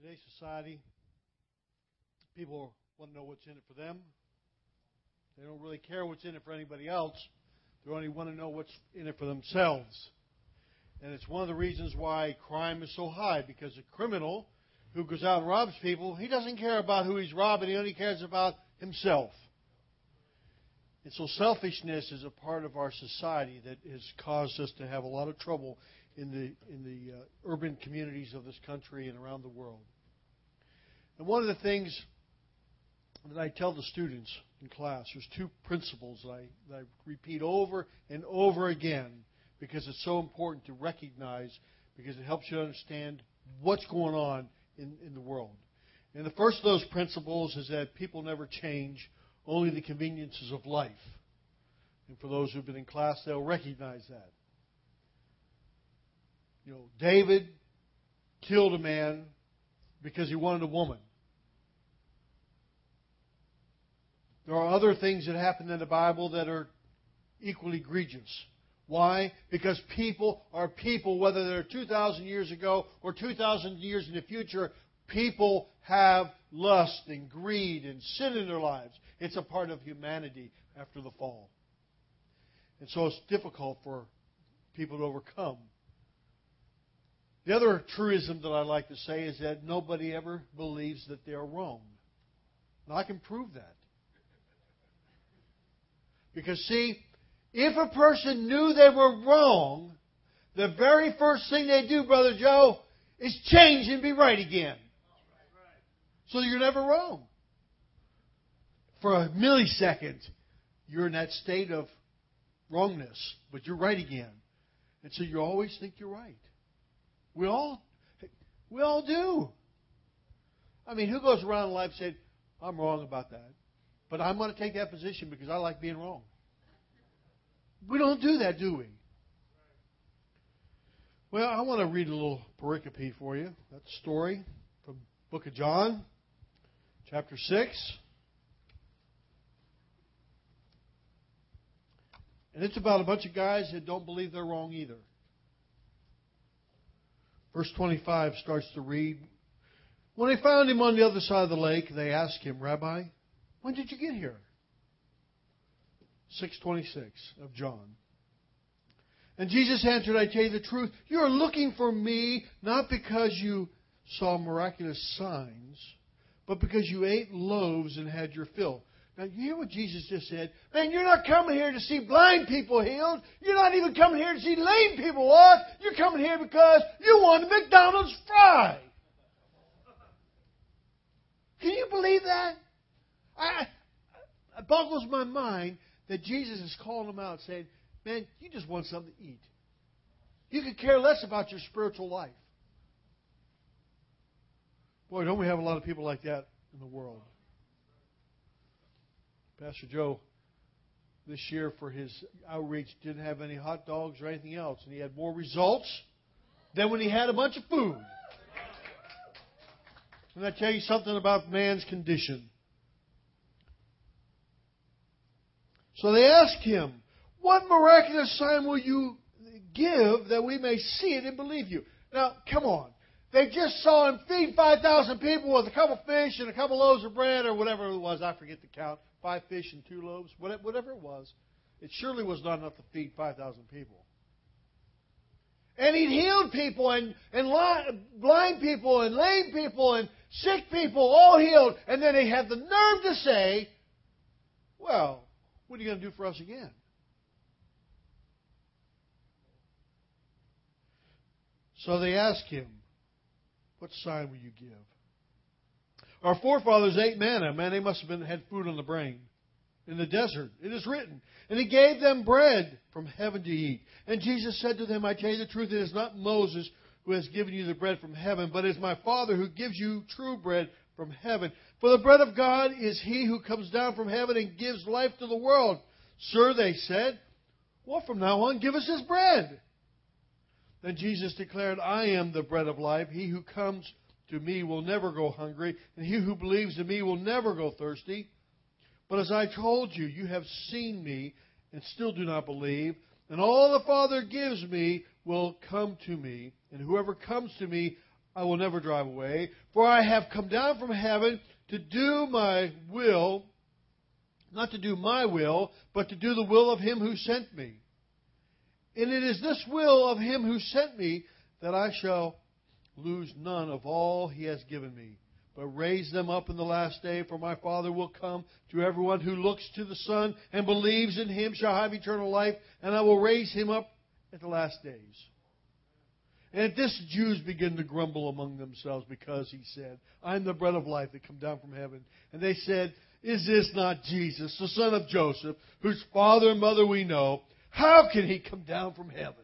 today's society, people want to know what's in it for them. They don't really care what's in it for anybody else. They only want to know what's in it for themselves. And it's one of the reasons why crime is so high, because a criminal who goes out and robs people, he doesn't care about who he's robbing, he only cares about himself. And so selfishness is a part of our society that has caused us to have a lot of trouble in the, in the uh, urban communities of this country and around the world. And one of the things that I tell the students in class, there's two principles that I, that I repeat over and over again because it's so important to recognize because it helps you understand what's going on in, in the world. And the first of those principles is that people never change, only the conveniences of life. And for those who've been in class, they'll recognize that. You know, David killed a man because he wanted a woman. There are other things that happen in the Bible that are equally egregious. Why? Because people are people, whether they're 2,000 years ago or 2,000 years in the future, people have lust and greed and sin in their lives. It's a part of humanity after the fall. And so it's difficult for people to overcome the other truism that I like to say is that nobody ever believes that they are wrong. Now, I can prove that. Because, see, if a person knew they were wrong, the very first thing they do, Brother Joe, is change and be right again. So you're never wrong. For a millisecond, you're in that state of wrongness, but you're right again. And so you always think you're right. We all, we all do. I mean, who goes around in life saying, I'm wrong about that, but I'm going to take that position because I like being wrong? We don't do that, do we? Well, I want to read a little pericope for you. That story from book of John, chapter 6. And it's about a bunch of guys that don't believe they're wrong either. Verse 25 starts to read When they found him on the other side of the lake, they asked him, Rabbi, when did you get here? 626 of John. And Jesus answered, I tell you the truth, you are looking for me not because you saw miraculous signs, but because you ate loaves and had your fill. Now, you hear what Jesus just said? Man, you're not coming here to see blind people healed. You're not even coming here to see lame people walk. You're coming here because you want a McDonald's fry. Can you believe that? I, it boggles my mind that Jesus is calling them out saying, Man, you just want something to eat. You could care less about your spiritual life. Boy, don't we have a lot of people like that in the world? Pastor Joe this year for his outreach didn't have any hot dogs or anything else, and he had more results than when he had a bunch of food. And I tell you something about man's condition. So they asked him, What miraculous sign will you give that we may see it and believe you? Now, come on. They just saw him feed 5,000 people with a couple fish and a couple loaves of bread or whatever it was. I forget the count five fish and two loaves, whatever it was, it surely was not enough to feed 5,000 people. And he'd healed people and, and blind people and lame people and sick people, all healed. And then they had the nerve to say, well, what are you going to do for us again? So they asked him, What sign will you give? Our forefathers ate manna. Man, they must have been, had food on the brain. In the desert, it is written. And he gave them bread from heaven to eat. And Jesus said to them, I tell you the truth, it is not Moses who has given you the bread from heaven, but it is my Father who gives you true bread from heaven. For the bread of God is he who comes down from heaven and gives life to the world. Sir, they said, well, from now on, give us this bread. Then Jesus declared, I am the bread of life. He who comes to me will never go hungry, and he who believes in me will never go thirsty. But as I told you, you have seen me and still do not believe. And all the Father gives me will come to me, and whoever comes to me, I will never drive away, for I have come down from heaven to do my will, not to do my will, but to do the will of him who sent me. And it is this will of him who sent me that I shall lose none of all he has given me, but raise them up in the last day, for my Father will come to everyone who looks to the Son and believes in him shall have eternal life, and I will raise him up at the last days. And at this, Jews begin to grumble among themselves because he said, I'm the bread of life that come down from heaven. And they said, Is this not Jesus, the son of Joseph, whose father and mother we know? How can he come down from heaven?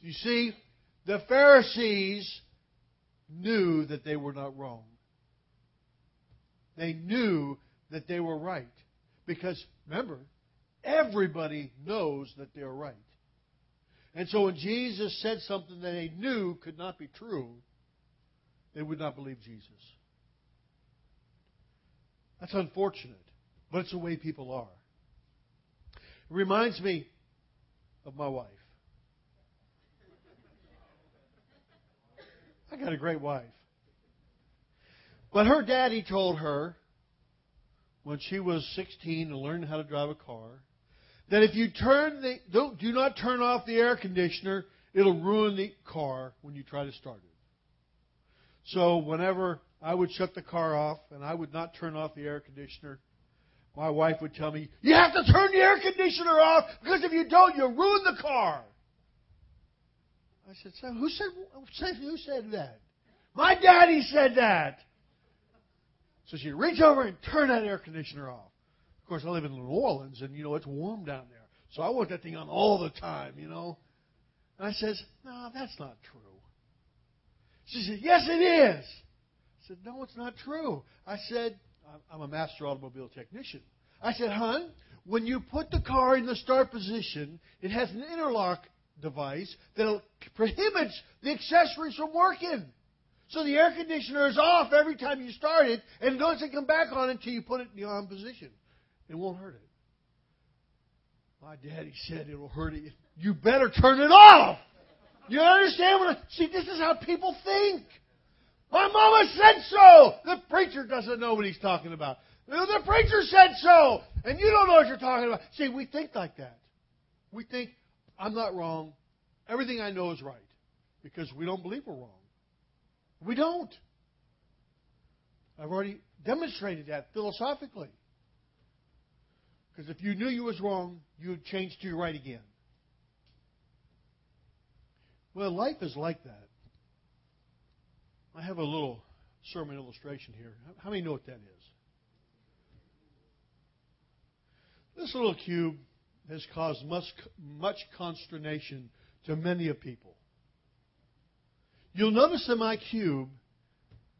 You see, the Pharisees knew that they were not wrong. They knew that they were right. Because, remember, everybody knows that they're right. And so when Jesus said something that they knew could not be true, they would not believe Jesus. That's unfortunate, but it's the way people are. Reminds me of my wife. I got a great wife. But her daddy told her when she was 16 to learn how to drive a car that if you turn the don't do not turn off the air conditioner, it'll ruin the car when you try to start it. So whenever I would shut the car off and I would not turn off the air conditioner, my wife would tell me, "You have to turn the air conditioner off because if you don't, you'll ruin the car." I said, "So who said who said that?" My daddy said that. So she'd reach over and turn that air conditioner off. Of course, I live in New Orleans, and you know it's warm down there, so I want that thing on all the time, you know. And I says, "No, that's not true." She said, "Yes, it is." I said, "No, it's not true." I said, "I'm a master automobile technician." I said, "Hun, when you put the car in the start position, it has an interlock device that prohibits the accessories from working." So the air conditioner is off every time you start it, and doesn't come back on until you put it in the on position. It won't hurt it. My daddy said it'll hurt it. You better turn it off. You understand what I, see, this is how people think. My mama said so. The preacher doesn't know what he's talking about. The preacher said so. And you don't know what you're talking about. See, we think like that. We think, I'm not wrong. Everything I know is right. Because we don't believe we're wrong. We don't. I've already demonstrated that philosophically. Because if you knew you was wrong, you would change to your right again. Well, life is like that. I have a little sermon illustration here. How many know what that is? This little cube has caused much, much consternation to many of people. You'll notice in my cube,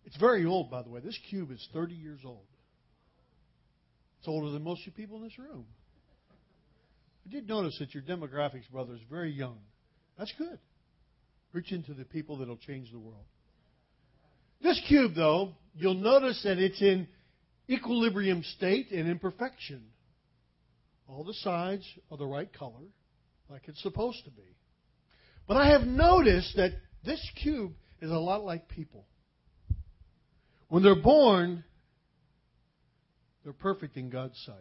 it's very old, by the way. This cube is 30 years old. It's older than most of you people in this room. I did notice that your demographics, brother, is very young. That's good. Reach into the people that will change the world. This cube, though, you'll notice that it's in equilibrium state and in perfection. All the sides are the right color, like it's supposed to be. But I have noticed that this cube is a lot like people. When they're born, they're perfect in God's sight.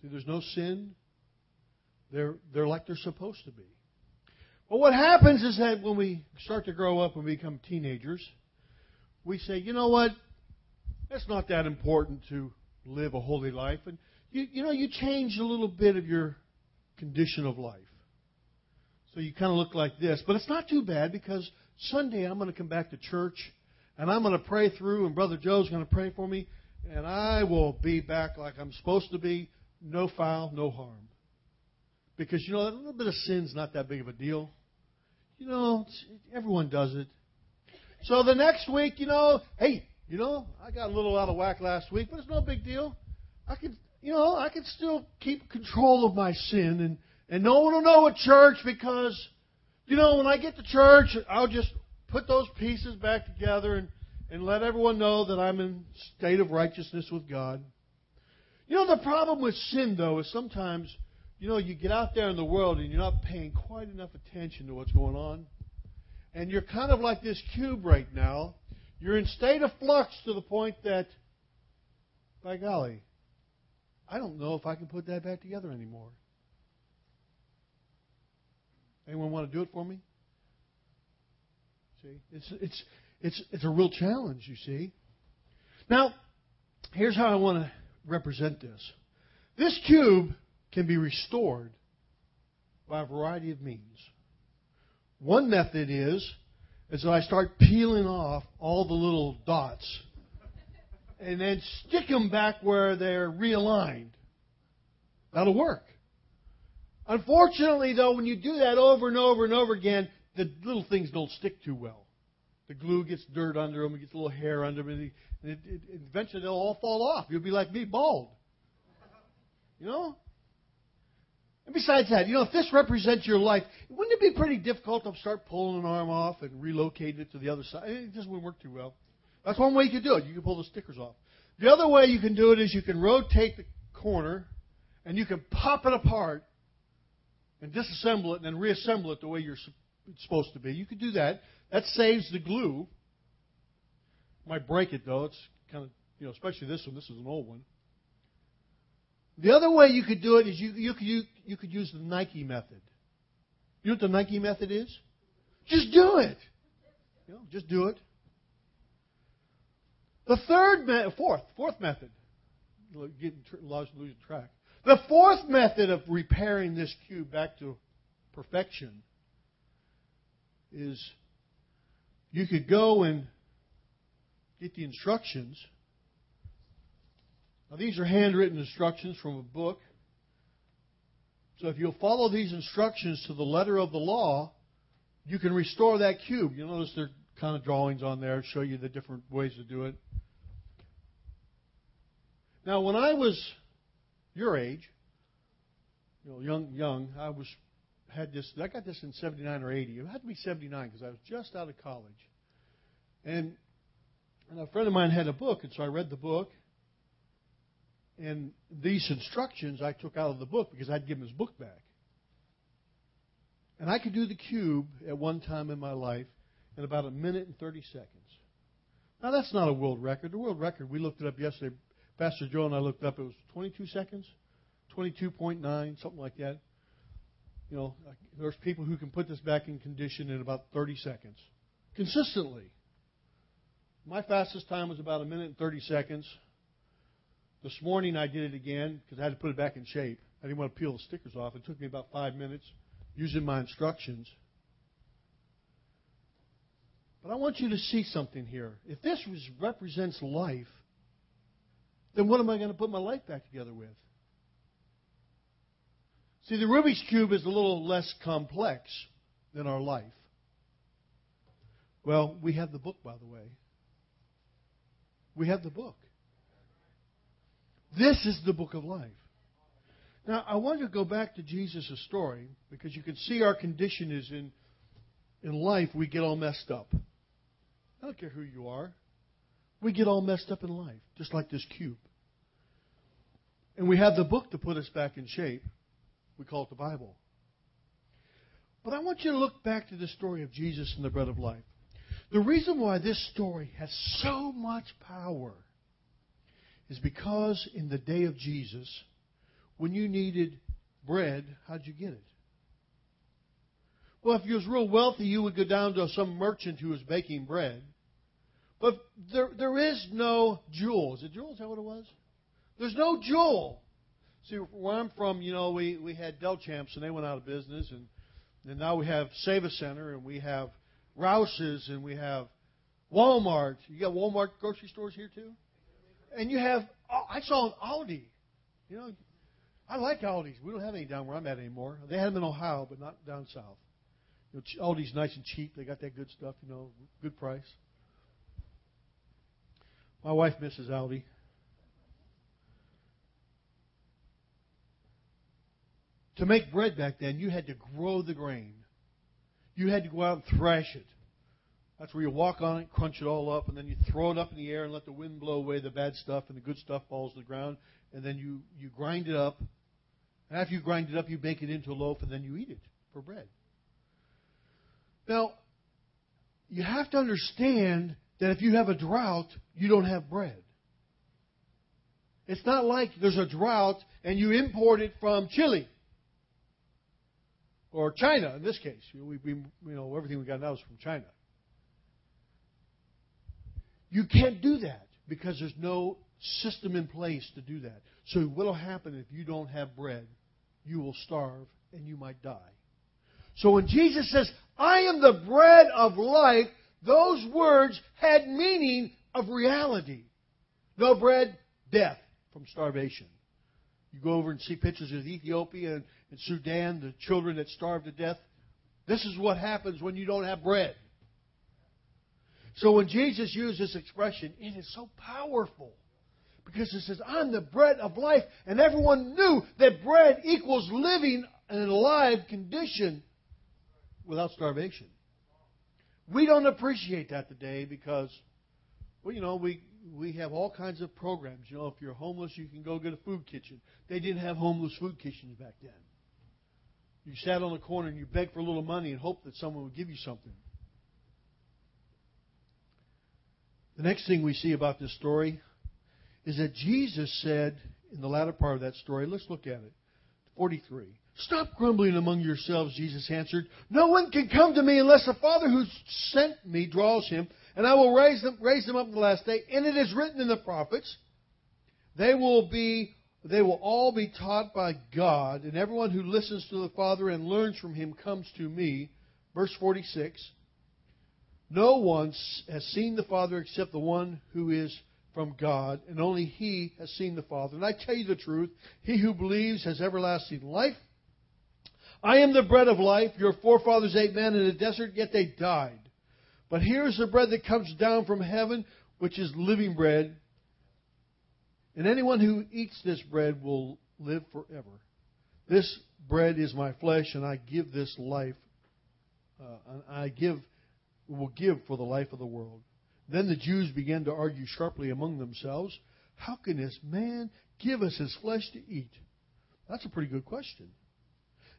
See, there's no sin. They're, they're like they're supposed to be. But what happens is that when we start to grow up and become teenagers, we say, you know what? It's not that important to live a holy life. And you, you know, you change a little bit of your condition of life. So you kind of look like this. But it's not too bad because Sunday I'm going to come back to church and I'm going to pray through, and Brother Joe's going to pray for me, and I will be back like I'm supposed to be, no foul, no harm. Because, you know, a little bit of sin's not that big of a deal. You know, everyone does it. So the next week, you know, hey, you know, I got a little out of whack last week, but it's no big deal. I can, you know, I can still keep control of my sin, and and no one will know at church because, you know, when I get to church, I'll just put those pieces back together and and let everyone know that I'm in state of righteousness with God. You know, the problem with sin, though, is sometimes, you know, you get out there in the world and you're not paying quite enough attention to what's going on. And you're kind of like this cube right now. You're in state of flux to the point that, by golly, I don't know if I can put that back together anymore. Anyone want to do it for me? See, it's it's it's it's a real challenge. You see. Now, here's how I want to represent this. This cube can be restored by a variety of means. One method is is that I start peeling off all the little dots and then stick them back where they're realigned. That'll work. Unfortunately, though, when you do that over and over and over again, the little things don't stick too well. The glue gets dirt under them, it gets a little hair under them, and, it, it, eventually they'll all fall off. You'll be like me, bald. You know? And besides that, you know, if this represents your life, wouldn't it be pretty difficult to start pulling an arm off and relocating it to the other side? Eh, it just wouldn't work too well. That's one way you could do it. You can pull the stickers off. The other way you can do it is you can rotate the corner and you can pop it apart and disassemble it and then reassemble it the way you're supposed to be. You could do that. That saves the glue. Might break it though. It's kind of, you know, especially this one. This is an old one. The other way you could do it is you, you, could, you, you could use the Nike method. You know what the Nike method is? Just do it. You know, just do it. The third, me- fourth, fourth method, getting lost, losing track. The fourth method of repairing this cube back to perfection is you could go and get the instructions now, these are handwritten instructions from a book. So if you'll follow these instructions to the letter of the law, you can restore that cube. You'll notice there are kind of drawings on there show you the different ways to do it. Now, when I was your age, you know, young, young, I was had this. I got this in '79 or '80. It had to be '79 because I was just out of college, and and a friend of mine had a book, and so I read the book, and these instructions I took out of the book because I'd given his book back. And I could do the cube at one time in my life in about a minute and 30 seconds. Now, that's not a world record. The world record, we looked it up yesterday. Pastor Joe and I looked up, it was 22 seconds, 22.9, something like that. You know, there's people who can put this back in condition in about 30 seconds, consistently. My fastest time was about a minute and 30 seconds. This morning I did it again because I had to put it back in shape. I didn't want to peel the stickers off. It took me about five minutes using my instructions. But I want you to see something here. If this was, represents life, then what am I going to put my life back together with? See, the Rubik's Cube is a little less complex than our life. Well, we have the book, by the way. We have the book. This is the book of life. Now, I want to go back to Jesus' story because you can see our condition is in, in life, we get all messed up. I don't care who you are. We get all messed up in life, just like this cube. And we have the book to put us back in shape. We call it the Bible. But I want you to look back to the story of Jesus and the bread of life. The reason why this story has so much power is because in the day of Jesus, when you needed bread, how'd you get it? Well, if you was real wealthy, you would go down to some merchant who was baking bread. But there, there is no jewel. Is it jewel? Is that what it was? There's no jewel. See, where I'm from, you know, we, we had Delchamps and they went out of business, and, and now we have Sav-A-Center and we have Rouse's and we have Walmart. You got Walmart grocery stores here too? And you have, oh, I saw an Aldi. You know, I like Aldi's. We don't have any down where I'm at anymore. They had them in Ohio, but not down south. You know, Aldi's nice and cheap. They got that good stuff, you know, good price. My wife misses Aldi. To make bread back then, you had to grow the grain. You had to go out and thrash it. That's where you walk on it, crunch it all up, and then you throw it up in the air and let the wind blow away the bad stuff, and the good stuff falls to the ground. And then you, you grind it up. And after you grind it up, you bake it into a loaf, and then you eat it for bread. Now, you have to understand that if you have a drought, you don't have bread. It's not like there's a drought and you import it from Chile or China in this case. We, we, you know, everything we got now is from China. You can't do that because there's no system in place to do that. So what will happen if you don't have bread? You will starve and you might die. So when Jesus says, I am the bread of life, those words had meaning of reality. No bread, death from starvation. You go over and see pictures of Ethiopia and, Sudan, the children that starve to death. This is what happens when you don't have bread. So when Jesus used this expression, it is so powerful. Because it says, I'm the bread of life. And everyone knew that bread equals living in an alive condition without starvation. We don't appreciate that today because, well, you know, we, we have all kinds of programs. You know, if you're homeless, you can go get a food kitchen. They didn't have homeless food kitchens back then. You sat on the corner and you begged for a little money and hoped that someone would give you something. The next thing we see about this story is that Jesus said in the latter part of that story, let's look at it. 43. Stop grumbling among yourselves, Jesus answered. No one can come to me unless the Father who sent me draws him, and I will raise them, raise them up in the last day. And it is written in the prophets, they will be, they will all be taught by God, and everyone who listens to the Father and learns from him comes to me. Verse 46. No one has seen the Father except the one who is from God, and only He has seen the Father. And I tell you the truth, he who believes has everlasting life. I am the bread of life. Your forefathers ate man in the desert, yet they died. But here is the bread that comes down from heaven, which is living bread. And anyone who eats this bread will live forever. This bread is my flesh, and I give this life. Uh, I give will give for the life of the world. Then the Jews began to argue sharply among themselves, How can this man give us his flesh to eat? That's a pretty good question.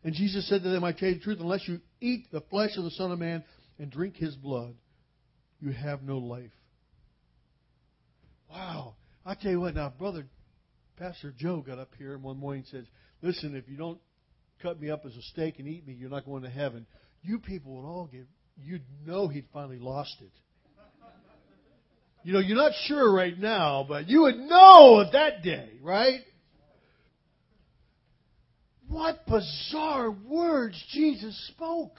And Jesus said to them, I tell you the truth, unless you eat the flesh of the Son of Man and drink his blood, you have no life. Wow. I tell you what, now, brother, Pastor Joe got up here one morning and said, Listen, if you don't cut me up as a steak and eat me, you're not going to heaven. You people would all get, you'd know he'd finally lost it. You know, you're not sure right now, but you would know at that day, right? What bizarre words Jesus spoke.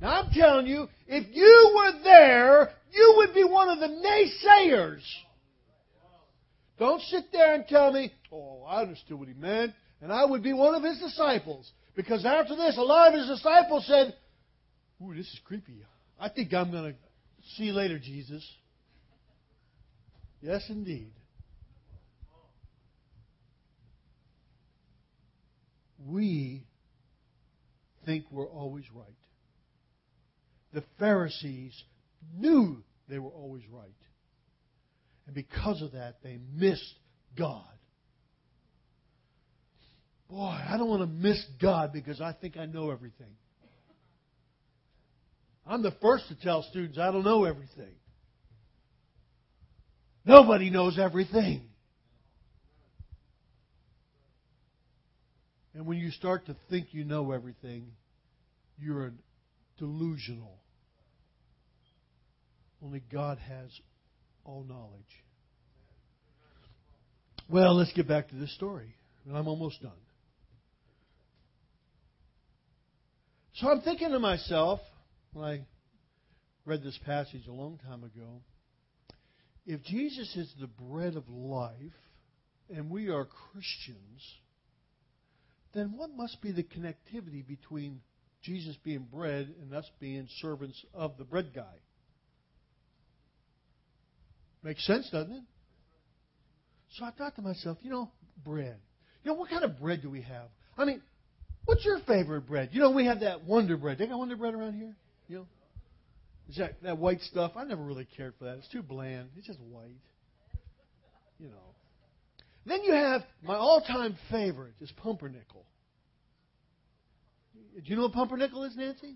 Now I'm telling you, if you were there, you would be one of the naysayers. Don't sit there and tell me, oh, I understood what he meant, and I would be one of his disciples. Because after this, a lot of his disciples said, ooh, this is creepy. I think I'm going to see you later, Jesus. Yes, indeed. we think we're always right. The Pharisees knew they were always right. And because of that, they missed God. Boy, I don't want to miss God because I think I know everything. I'm the first to tell students I don't know everything. Nobody knows everything. And when you start to think you know everything, you're delusional. Only God has all knowledge. Well, let's get back to this story. And I'm almost done. So I'm thinking to myself, when I read this passage a long time ago, if Jesus is the bread of life and we are Christians, then what must be the connectivity between Jesus being bread and us being servants of the bread guy? Makes sense, doesn't it? So I thought to myself, you know, bread. You know, what kind of bread do we have? I mean, what's your favorite bread? You know, we have that Wonder Bread. They got Wonder Bread around here? You know? That, that white stuff? I never really cared for that. It's too bland. It's just white. You know. Then you have my all-time favorite is pumpernickel. Do you know what pumpernickel is, Nancy?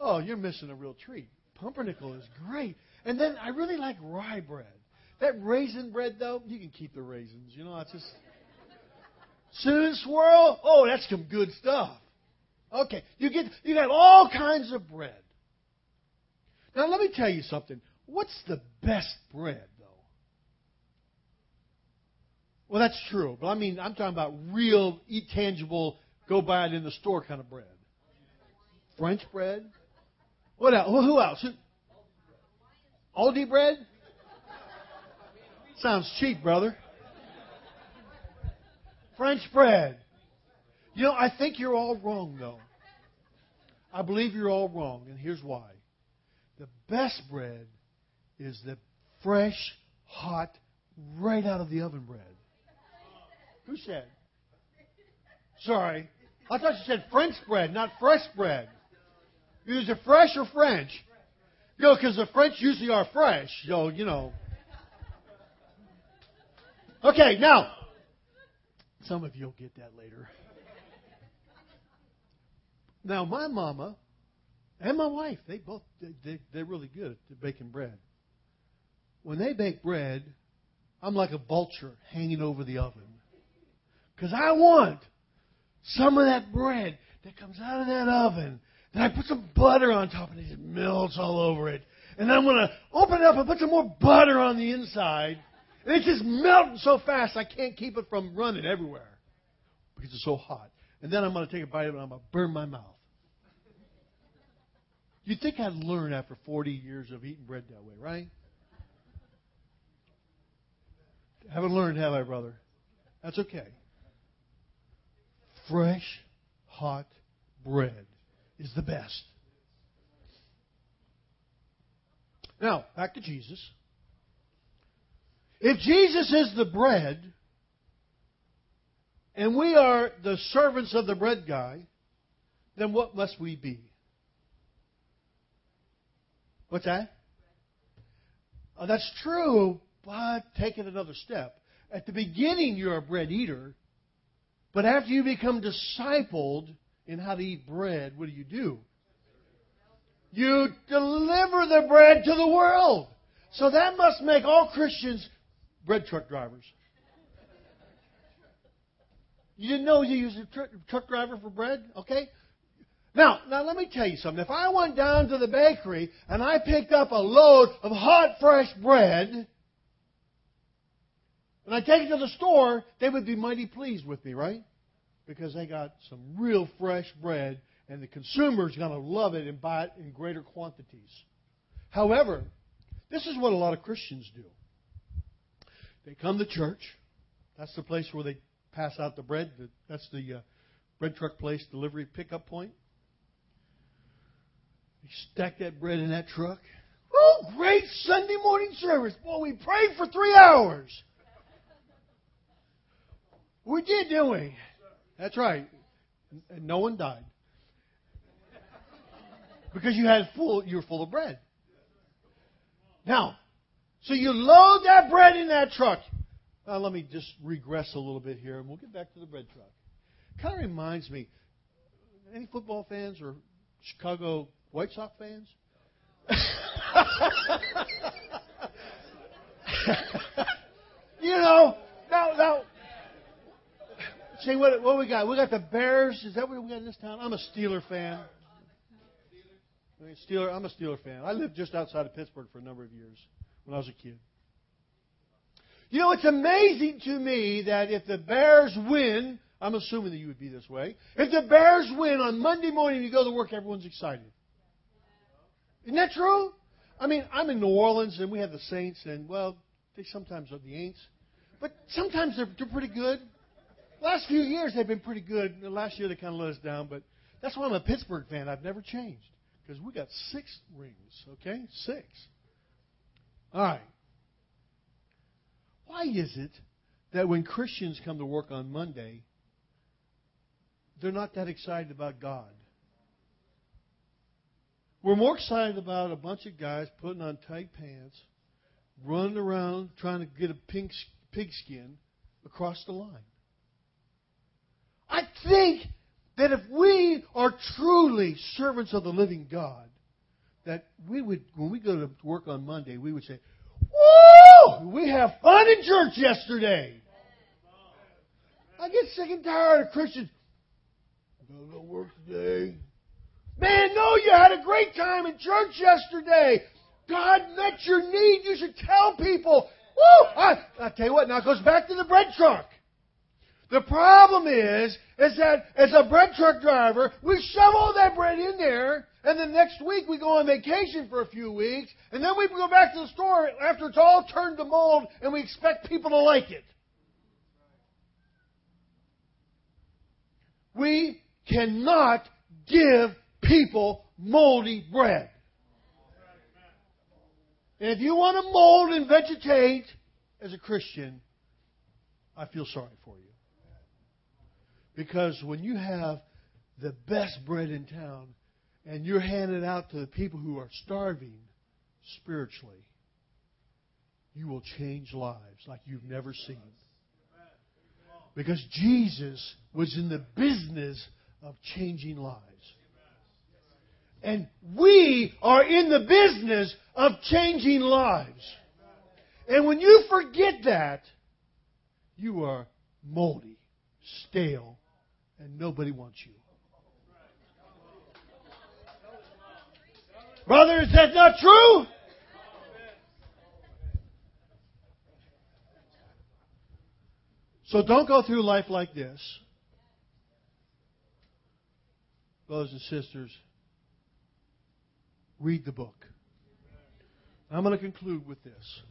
Oh, you're missing a real treat. pumpernickel is great. And then I really like rye bread. That raisin bread, though, you can keep the raisins. You know, it's just. Cinnamon swirl? Oh, that's some good stuff. Okay, you get you got all kinds of bread. Now let me tell you something. What's the best bread, though? Well, that's true, but I mean, I'm talking about real, eat tangible, go buy it in the store kind of bread. French bread. What else? Who else? Aldi bread? Sounds cheap, brother. French bread. You know, I think you're all wrong, though. I believe you're all wrong, and here's why. The best bread is the fresh, hot, right out of the oven bread. Who said? Sorry. I thought you said French bread, not fresh bread. Is it fresh or French? You know, because the French usually are fresh, so, you know. Okay, now, some of you will get that later. Now, my mama and my wife, they both they, they're really good at baking bread. When they bake bread, I'm like a vulture hanging over the oven. Because I want some of that bread that comes out of that oven. Then I put some butter on top and it just melts all over it. And then I'm going to open it up and put some more butter on the inside. And it's just melting so fast I can't keep it from running everywhere because it's so hot. And then I'm going to take a bite of it and I'm going to burn my mouth. You'd think I'd learn after 40 years of eating bread that way, right? Haven't learned, have I, brother? That's okay. Fresh, hot bread is the best. Now, back to Jesus. If Jesus is the bread, and we are the servants of the bread guy, then what must we be? What's that? Oh, that's true, but take it another step. At the beginning, you're a bread eater, but after you become discipled in how to eat bread, what do you do? You deliver the bread to the world. So that must make all Christians bread truck drivers. You didn't know you used a tr- truck driver for bread? Okay? Now, now let me tell you something. If I went down to the bakery and I picked up a load of hot, fresh bread, and I take it to the store, they would be mighty pleased with me, right? Because they got some real fresh bread, and the consumer's going to love it and buy it in greater quantities. However, this is what a lot of Christians do. They come to church. That's the place where they pass out the bread. That's the uh, bread truck place delivery pickup point. They stack that bread in that truck. Oh, great Sunday morning service. Boy, we prayed for three hours. We did, didn't we? That's right. And no one died. Because you had full you were full of bread. Now, so you load that bread in that truck. Now, let me just regress a little bit here, and we'll get back to the bread truck. Kind of reminds me, any football fans or Chicago White Sox fans? you know, now, now, see what what we got? We got the Bears. Is that what we got in this town? I'm a Steeler fan. Steeler. I'm a Steeler fan. I lived just outside of Pittsburgh for a number of years when I was a kid. You know, it's amazing to me that if the Bears win, I'm assuming that you would be this way. If the Bears win on Monday morning, you go to work, everyone's excited. Isn't that true? I mean, I'm in New Orleans and we have the Saints, and well, they sometimes are the Aints, but sometimes they're, they're pretty good. Last few years they've been pretty good. Last year they kind of let us down, but that's why I'm a Pittsburgh fan. I've never changed because we got six rings. Okay, six. All right. Why is it that when Christians come to work on Monday, they're not that excited about God? We're more excited about a bunch of guys putting on tight pants, running around trying to get a pink pigskin across the line. I think that if we are truly servants of the living God, that we would, when we go to work on Monday, we would say, We have fun in church yesterday. I get sick and tired of Christians. I gotta go work today. Man, no, you had a great time in church yesterday. God met your need. You should tell people. Woo! I, I tell you what, now it goes back to the bread truck. The problem is, is that as a bread truck driver, we shove all that bread in there, and then next week we go on vacation for a few weeks, and then we go back to the store after it's all turned to mold, and we expect people to like it. We cannot give people moldy bread. And if you want to mold and vegetate as a Christian, I feel sorry for you. Because when you have the best bread in town and you're handing out to the people who are starving spiritually, you will change lives like you've never seen. Because Jesus was in the business of changing lives. And we are in the business of changing lives. And when you forget that, you are moldy, stale, and nobody wants you. Brother, is that not true? So don't go through life like this. Brothers and sisters, read the book. I'm going to conclude with this.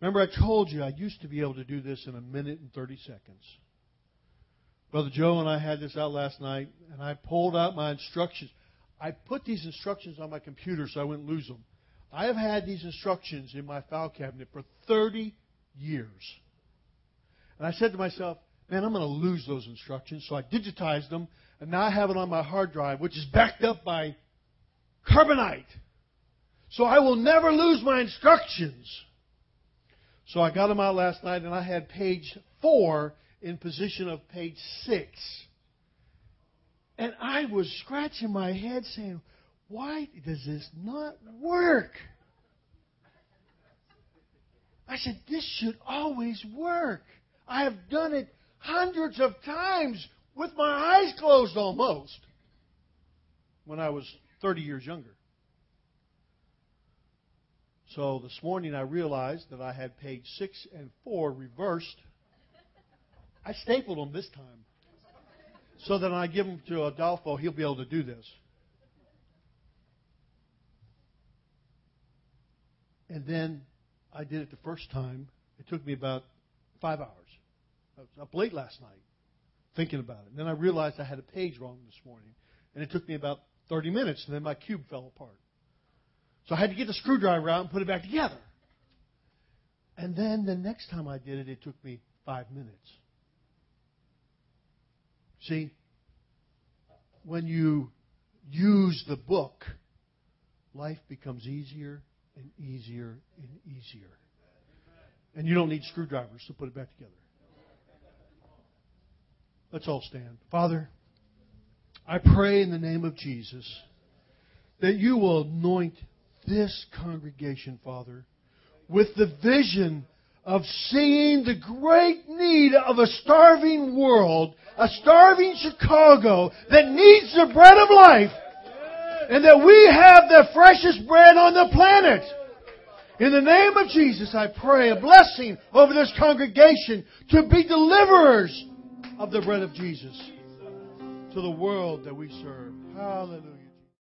Remember, I told you I used to be able to do this in a minute and 30 seconds. Brother Joe and I had this out last night, and I pulled out my instructions. I put these instructions on my computer so I wouldn't lose them. I have had these instructions in my file cabinet for 30 years. And I said to myself, man, I'm going to lose those instructions. So I digitized them, and now I have it on my hard drive, which is backed up by carbonite. So I will never lose my instructions. So I got them out last night, and I had page four in position of page six. And I was scratching my head saying, why does this not work? I said, this should always work. I have done it hundreds of times with my eyes closed almost when I was 30 years younger. So this morning I realized that I had page 6 and 4 reversed I stapled them this time. So that when I give them to Adolfo, he'll be able to do this. And then I did it the first time. It took me about five hours. I was up late last night thinking about it. And then I realized I had a page wrong this morning. And it took me about 30 minutes, and then my cube fell apart. So I had to get the screwdriver out and put it back together. And then the next time I did it, it took me five minutes. See, when you use the book, life becomes easier and easier and easier. And you don't need screwdrivers to put it back together. Let's all stand. Father, I pray in the name of Jesus that you will anoint this congregation, Father, with the vision of seeing the great need of a starving world, a starving Chicago that needs the bread of life, and that we have the freshest bread on the planet. In the name of Jesus, I pray a blessing over this congregation to be deliverers of the bread of Jesus to the world that we serve. Hallelujah.